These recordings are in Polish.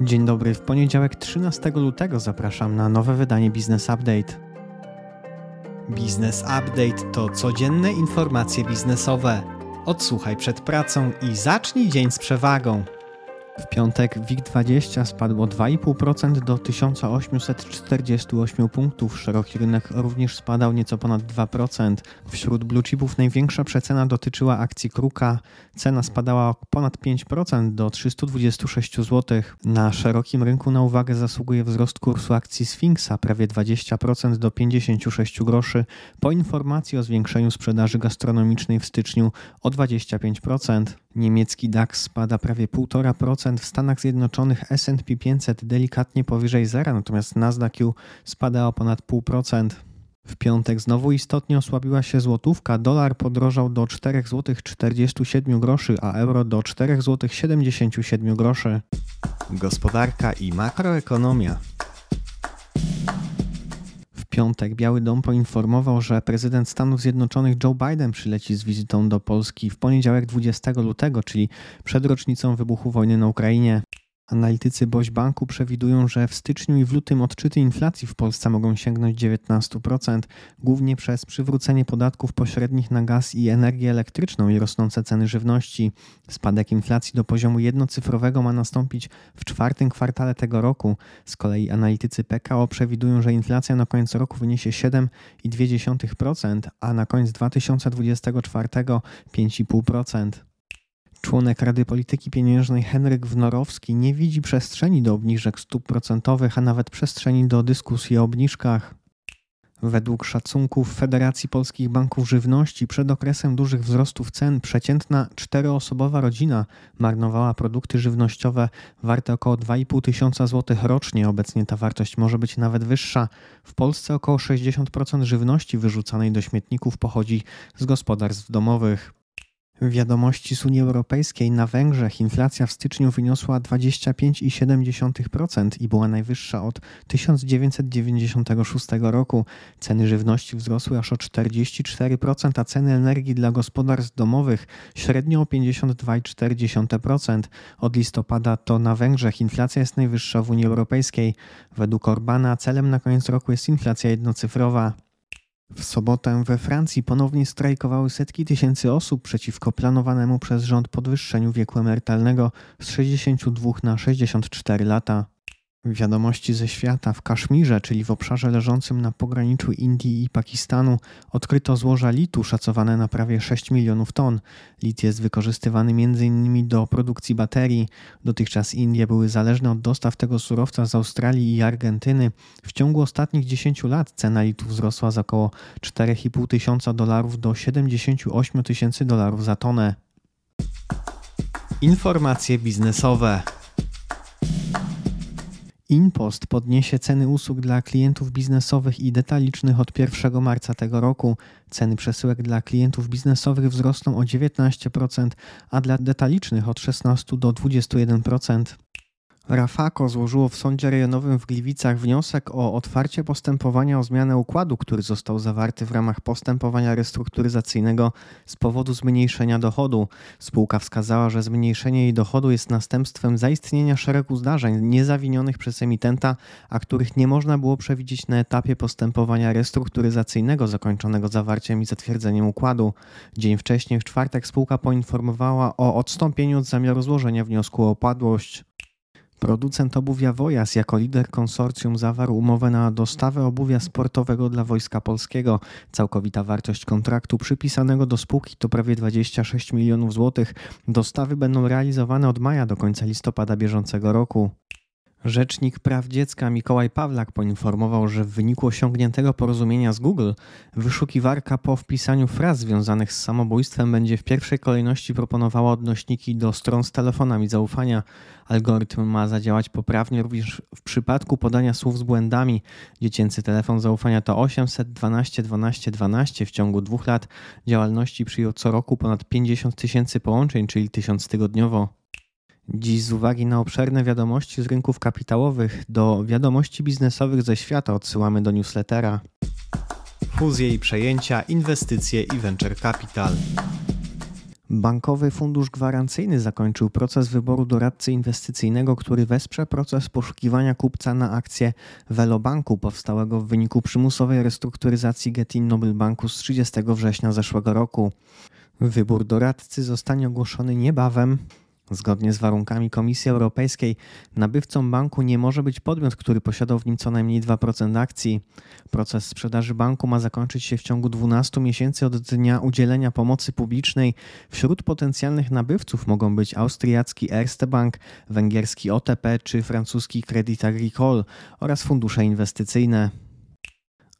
Dzień dobry, w poniedziałek 13 lutego zapraszam na nowe wydanie Business Update. Business Update to codzienne informacje biznesowe. Odsłuchaj przed pracą i zacznij dzień z przewagą. W piątek WIG20 spadło 2,5% do 1848 punktów. Szeroki rynek również spadał nieco ponad 2%. Wśród blue chipów największa przecena dotyczyła akcji Kruka. Cena spadała o ponad 5% do 326 zł. Na szerokim rynku na uwagę zasługuje wzrost kursu akcji Sfinksa prawie 20% do 56 groszy po informacji o zwiększeniu sprzedaży gastronomicznej w styczniu o 25%. Niemiecki DAX spada prawie 1,5%, w Stanach Zjednoczonych S&P 500 delikatnie powyżej zera, natomiast Nasdaq spada o ponad 0,5%. W piątek znowu istotnie osłabiła się złotówka, dolar podrożał do 4,47 zł, a euro do 4,77 zł. Gospodarka i makroekonomia piątek Biały Dom poinformował, że prezydent Stanów Zjednoczonych Joe Biden przyleci z wizytą do Polski w poniedziałek 20 lutego, czyli przed rocznicą wybuchu wojny na Ukrainie. Analitycy Boś Banku przewidują, że w styczniu i w lutym odczyty inflacji w Polsce mogą sięgnąć 19%, głównie przez przywrócenie podatków pośrednich na gaz i energię elektryczną i rosnące ceny żywności. Spadek inflacji do poziomu jednocyfrowego ma nastąpić w czwartym kwartale tego roku. Z kolei analitycy PKO przewidują, że inflacja na koniec roku wyniesie 7,2%, a na koniec 2024 5,5%. Członek Rady Polityki Pieniężnej Henryk Wnorowski nie widzi przestrzeni do obniżek stóp procentowych, a nawet przestrzeni do dyskusji o obniżkach. Według szacunków Federacji Polskich Banków Żywności przed okresem dużych wzrostów cen przeciętna czteroosobowa rodzina marnowała produkty żywnościowe warte około 2,5 tysiąca złotych rocznie. Obecnie ta wartość może być nawet wyższa. W Polsce około 60% żywności wyrzucanej do śmietników pochodzi z gospodarstw domowych. Wiadomości z Unii Europejskiej na Węgrzech inflacja w styczniu wyniosła 25,7% i była najwyższa od 1996 roku. Ceny żywności wzrosły aż o 44%, a ceny energii dla gospodarstw domowych średnio o 52,4%. Od listopada to na Węgrzech inflacja jest najwyższa w Unii Europejskiej. Według Orbana celem na koniec roku jest inflacja jednocyfrowa. W sobotę we Francji ponownie strajkowały setki tysięcy osób przeciwko planowanemu przez rząd podwyższeniu wieku emerytalnego z 62 na 64 lata. Wiadomości ze świata w Kaszmirze, czyli w obszarze leżącym na pograniczu Indii i Pakistanu, odkryto złoża litu szacowane na prawie 6 milionów ton. Lit jest wykorzystywany m.in. do produkcji baterii. Dotychczas Indie były zależne od dostaw tego surowca z Australii i Argentyny. W ciągu ostatnich 10 lat cena litu wzrosła z około 4,5 tysiąca dolarów do 78 tysięcy dolarów za tonę. Informacje biznesowe. InPost podniesie ceny usług dla klientów biznesowych i detalicznych od 1 marca tego roku. Ceny przesyłek dla klientów biznesowych wzrosną o 19%, a dla detalicznych od 16 do 21%. Rafako złożyło w sądzie rejonowym w Gliwicach wniosek o otwarcie postępowania o zmianę układu, który został zawarty w ramach postępowania restrukturyzacyjnego z powodu zmniejszenia dochodu. Spółka wskazała, że zmniejszenie jej dochodu jest następstwem zaistnienia szeregu zdarzeń niezawinionych przez emitenta, a których nie można było przewidzieć na etapie postępowania restrukturyzacyjnego zakończonego zawarciem i zatwierdzeniem układu. Dzień wcześniej, w czwartek, spółka poinformowała o odstąpieniu od zamiaru złożenia wniosku o opadłość. Producent obuwia Wojas jako lider konsorcjum zawarł umowę na dostawę obuwia sportowego dla Wojska Polskiego. Całkowita wartość kontraktu przypisanego do spółki to prawie 26 milionów złotych. Dostawy będą realizowane od maja do końca listopada bieżącego roku. Rzecznik Praw Dziecka Mikołaj Pawlak poinformował, że w wyniku osiągniętego porozumienia z Google wyszukiwarka po wpisaniu fraz związanych z samobójstwem będzie w pierwszej kolejności proponowała odnośniki do stron z telefonami zaufania. Algorytm ma zadziałać poprawnie również w przypadku podania słów z błędami. Dziecięcy telefon zaufania to 812 12 12. W ciągu dwóch lat działalności przyjął co roku ponad 50 tysięcy połączeń, czyli tysiąc tygodniowo. Dziś z uwagi na obszerne wiadomości z rynków kapitałowych do wiadomości biznesowych ze świata odsyłamy do newslettera. Fuzje i przejęcia, inwestycje i venture capital. Bankowy Fundusz Gwarancyjny zakończył proces wyboru doradcy inwestycyjnego, który wesprze proces poszukiwania kupca na akcję Velobanku powstałego w wyniku przymusowej restrukturyzacji Getin Noble Banku z 30 września zeszłego roku. Wybór doradcy zostanie ogłoszony niebawem. Zgodnie z warunkami Komisji Europejskiej, nabywcą banku nie może być podmiot, który posiadał w nim co najmniej 2% akcji. Proces sprzedaży banku ma zakończyć się w ciągu 12 miesięcy od dnia udzielenia pomocy publicznej. Wśród potencjalnych nabywców mogą być austriacki Erste Bank, węgierski OTP czy francuski Credit Agricole oraz fundusze inwestycyjne.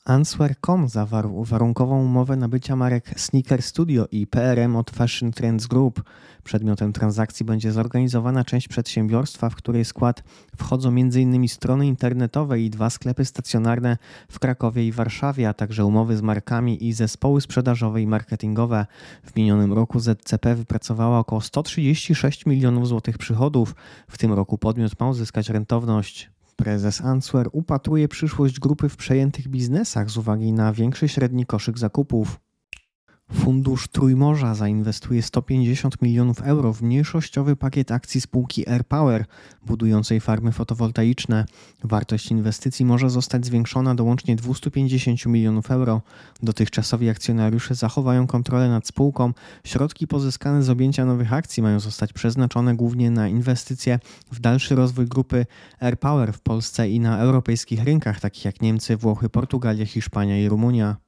Answer.com zawarł warunkową umowę nabycia marek Sneaker Studio i PRM od Fashion Trends Group. Przedmiotem transakcji będzie zorganizowana część przedsiębiorstwa, w której skład wchodzą m.in. strony internetowe i dwa sklepy stacjonarne w Krakowie i Warszawie, a także umowy z markami i zespoły sprzedażowe i marketingowe. W minionym roku ZCP wypracowała około 136 milionów złotych przychodów. W tym roku podmiot ma uzyskać rentowność. Prezes Answer upatruje przyszłość grupy w przejętych biznesach z uwagi na większy średni koszyk zakupów. Fundusz Trójmorza zainwestuje 150 milionów euro w mniejszościowy pakiet akcji spółki AirPower, budującej farmy fotowoltaiczne. Wartość inwestycji może zostać zwiększona do łącznie 250 milionów euro. Dotychczasowi akcjonariusze zachowają kontrolę nad spółką. Środki pozyskane z objęcia nowych akcji mają zostać przeznaczone głównie na inwestycje w dalszy rozwój grupy AirPower w Polsce i na europejskich rynkach, takich jak Niemcy, Włochy, Portugalia, Hiszpania i Rumunia.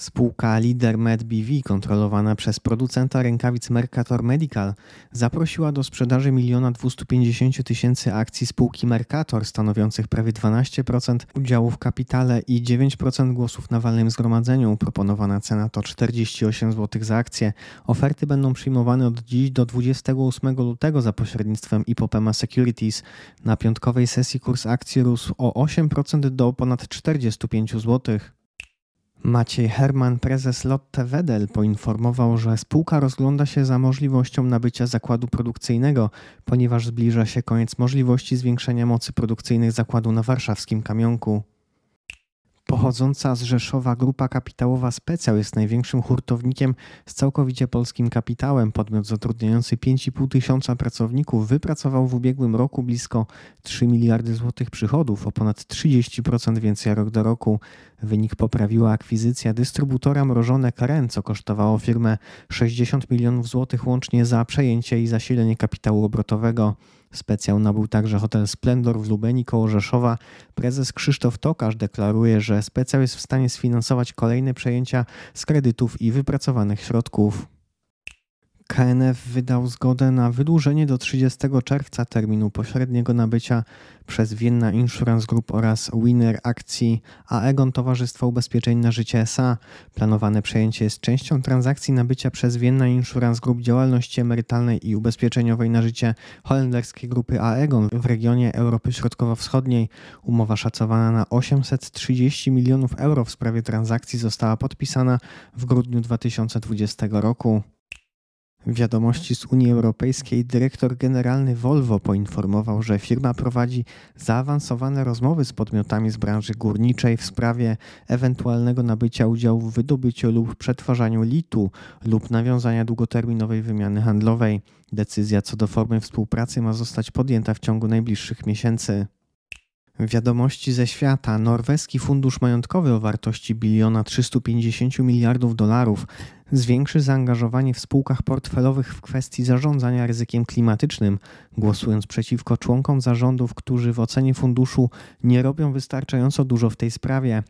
Spółka Leader Med BV, kontrolowana przez producenta rękawic Mercator Medical, zaprosiła do sprzedaży 1 250 tysięcy akcji spółki Mercator, stanowiących prawie 12% udziału w kapitale i 9% głosów na walnym zgromadzeniu. Proponowana cena to 48 zł za akcję. Oferty będą przyjmowane od dziś do 28 lutego za pośrednictwem Ipopema Securities. Na piątkowej sesji kurs akcji rósł o 8% do ponad 45 zł. Maciej Herman, prezes Lotte Wedel, poinformował, że spółka rozgląda się za możliwością nabycia zakładu produkcyjnego, ponieważ zbliża się koniec możliwości zwiększenia mocy produkcyjnych zakładu na warszawskim kamionku. Pochodząca z Rzeszowa grupa kapitałowa Specjal jest największym hurtownikiem z całkowicie polskim kapitałem. Podmiot zatrudniający 5,5 tysiąca pracowników wypracował w ubiegłym roku blisko 3 miliardy złotych przychodów, o ponad 30% więcej rok do roku. Wynik poprawiła akwizycja dystrybutora mrożone Karen, co kosztowało firmę 60 milionów złotych łącznie za przejęcie i zasilenie kapitału obrotowego. Specjał nabył także hotel Splendor w Lubeni koło Rzeszowa. Prezes Krzysztof Tokarz deklaruje, że specjał jest w stanie sfinansować kolejne przejęcia z kredytów i wypracowanych środków. KNF wydał zgodę na wydłużenie do 30 czerwca terminu pośredniego nabycia przez Vienna Insurance Group oraz Winner akcji Aegon Towarzystwa Ubezpieczeń na Życie SA. Planowane przejęcie jest częścią transakcji nabycia przez Vienna Insurance Group działalności emerytalnej i ubezpieczeniowej na życie holenderskiej grupy Aegon w regionie Europy Środkowo-Wschodniej. Umowa szacowana na 830 milionów euro w sprawie transakcji została podpisana w grudniu 2020 roku. Wiadomości z Unii Europejskiej dyrektor generalny Volvo poinformował, że firma prowadzi zaawansowane rozmowy z podmiotami z branży górniczej w sprawie ewentualnego nabycia udziału w wydobyciu lub przetwarzaniu litu lub nawiązania długoterminowej wymiany handlowej. Decyzja co do formy współpracy ma zostać podjęta w ciągu najbliższych miesięcy. Wiadomości ze świata. Norweski fundusz majątkowy o wartości biliona 350 miliardów dolarów zwiększy zaangażowanie w spółkach portfelowych w kwestii zarządzania ryzykiem klimatycznym, głosując przeciwko członkom zarządów, którzy w ocenie funduszu nie robią wystarczająco dużo w tej sprawie.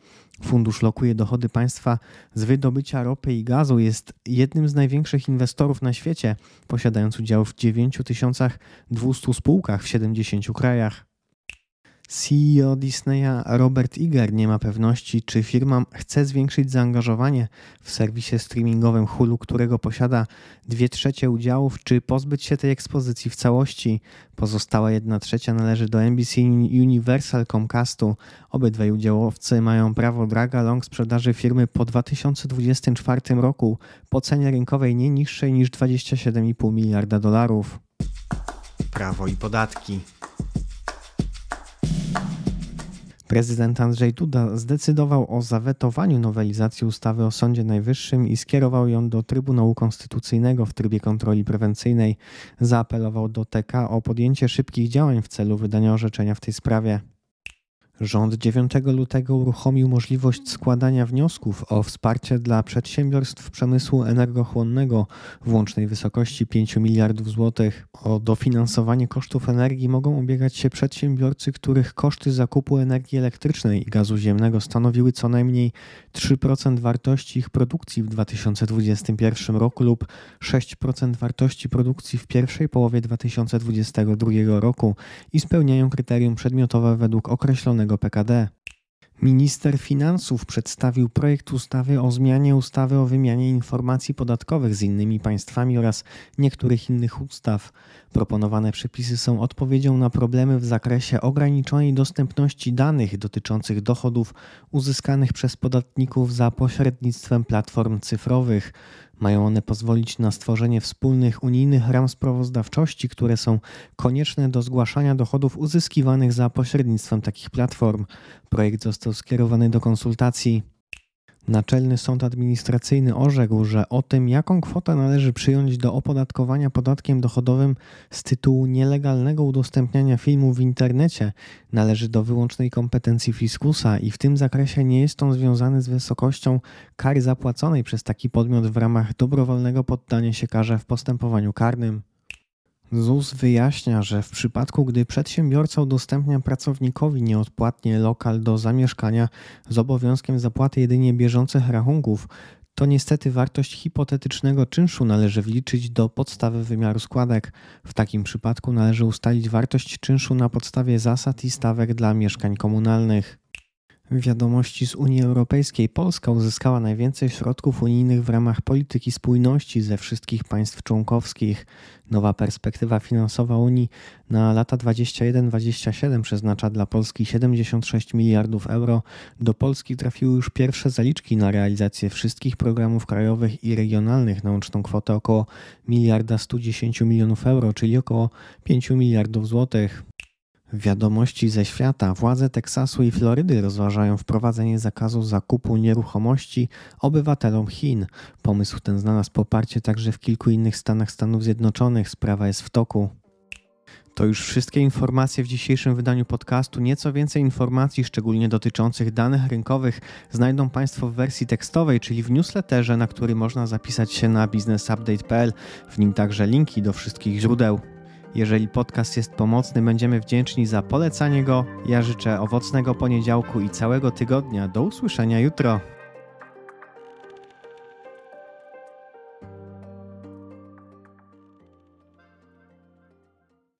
Fundusz lokuje dochody państwa z wydobycia ropy i gazu, jest jednym z największych inwestorów na świecie, posiadając udział w 9200 spółkach w 70 krajach. CEO Disneya Robert Iger nie ma pewności, czy firma chce zwiększyć zaangażowanie w serwisie streamingowym Hulu, którego posiada 2 trzecie udziałów, czy pozbyć się tej ekspozycji w całości. Pozostała 1 trzecia należy do NBC Universal Comcastu. Obydwaj udziałowcy mają prawo drag along sprzedaży firmy po 2024 roku po cenie rynkowej nie niższej niż 27,5 miliarda dolarów. Prawo i podatki. Prezydent Andrzej Duda zdecydował o zawetowaniu nowelizacji ustawy o Sądzie Najwyższym i skierował ją do Trybunału Konstytucyjnego w trybie kontroli prewencyjnej. Zaapelował do TK o podjęcie szybkich działań w celu wydania orzeczenia w tej sprawie. Rząd 9 lutego uruchomił możliwość składania wniosków o wsparcie dla przedsiębiorstw przemysłu energochłonnego w łącznej wysokości 5 miliardów złotych. O dofinansowanie kosztów energii mogą ubiegać się przedsiębiorcy, których koszty zakupu energii elektrycznej i gazu ziemnego stanowiły co najmniej 3% wartości ich produkcji w 2021 roku lub 6% wartości produkcji w pierwszej połowie 2022 roku i spełniają kryterium przedmiotowe według określonego PKD. Minister Finansów przedstawił projekt ustawy o zmianie ustawy o wymianie informacji podatkowych z innymi państwami oraz niektórych innych ustaw. Proponowane przepisy są odpowiedzią na problemy w zakresie ograniczonej dostępności danych dotyczących dochodów uzyskanych przez podatników za pośrednictwem platform cyfrowych. Mają one pozwolić na stworzenie wspólnych unijnych ram sprawozdawczości, które są konieczne do zgłaszania dochodów uzyskiwanych za pośrednictwem takich platform. Projekt został skierowany do konsultacji. Naczelny Sąd Administracyjny orzekł, że o tym, jaką kwotę należy przyjąć do opodatkowania podatkiem dochodowym z tytułu nielegalnego udostępniania filmu w internecie, należy do wyłącznej kompetencji fiskusa i w tym zakresie nie jest on związany z wysokością kary zapłaconej przez taki podmiot w ramach dobrowolnego poddania się karze w postępowaniu karnym. ZUS wyjaśnia, że w przypadku, gdy przedsiębiorca udostępnia pracownikowi nieodpłatnie lokal do zamieszkania z obowiązkiem zapłaty jedynie bieżących rachunków, to niestety wartość hipotetycznego czynszu należy wliczyć do podstawy wymiaru składek. W takim przypadku należy ustalić wartość czynszu na podstawie zasad i stawek dla mieszkań komunalnych. Wiadomości z Unii Europejskiej. Polska uzyskała najwięcej środków unijnych w ramach polityki spójności ze wszystkich państw członkowskich. Nowa perspektywa finansowa Unii na lata 21-27 przeznacza dla Polski 76 miliardów euro. Do Polski trafiły już pierwsze zaliczki na realizację wszystkich programów krajowych i regionalnych na łączną kwotę około miliarda 110 milionów euro, czyli około 5 miliardów złotych. Wiadomości ze świata. Władze Teksasu i Florydy rozważają wprowadzenie zakazu zakupu nieruchomości obywatelom Chin. Pomysł ten znalazł poparcie także w kilku innych stanach Stanów Zjednoczonych. Sprawa jest w toku. To już wszystkie informacje w dzisiejszym wydaniu podcastu. Nieco więcej informacji, szczególnie dotyczących danych rynkowych, znajdą Państwo w wersji tekstowej, czyli w newsletterze, na który można zapisać się na businessupdate.pl. W nim także linki do wszystkich źródeł. Jeżeli podcast jest pomocny, będziemy wdzięczni za polecanie go. Ja życzę owocnego poniedziałku i całego tygodnia. Do usłyszenia jutro.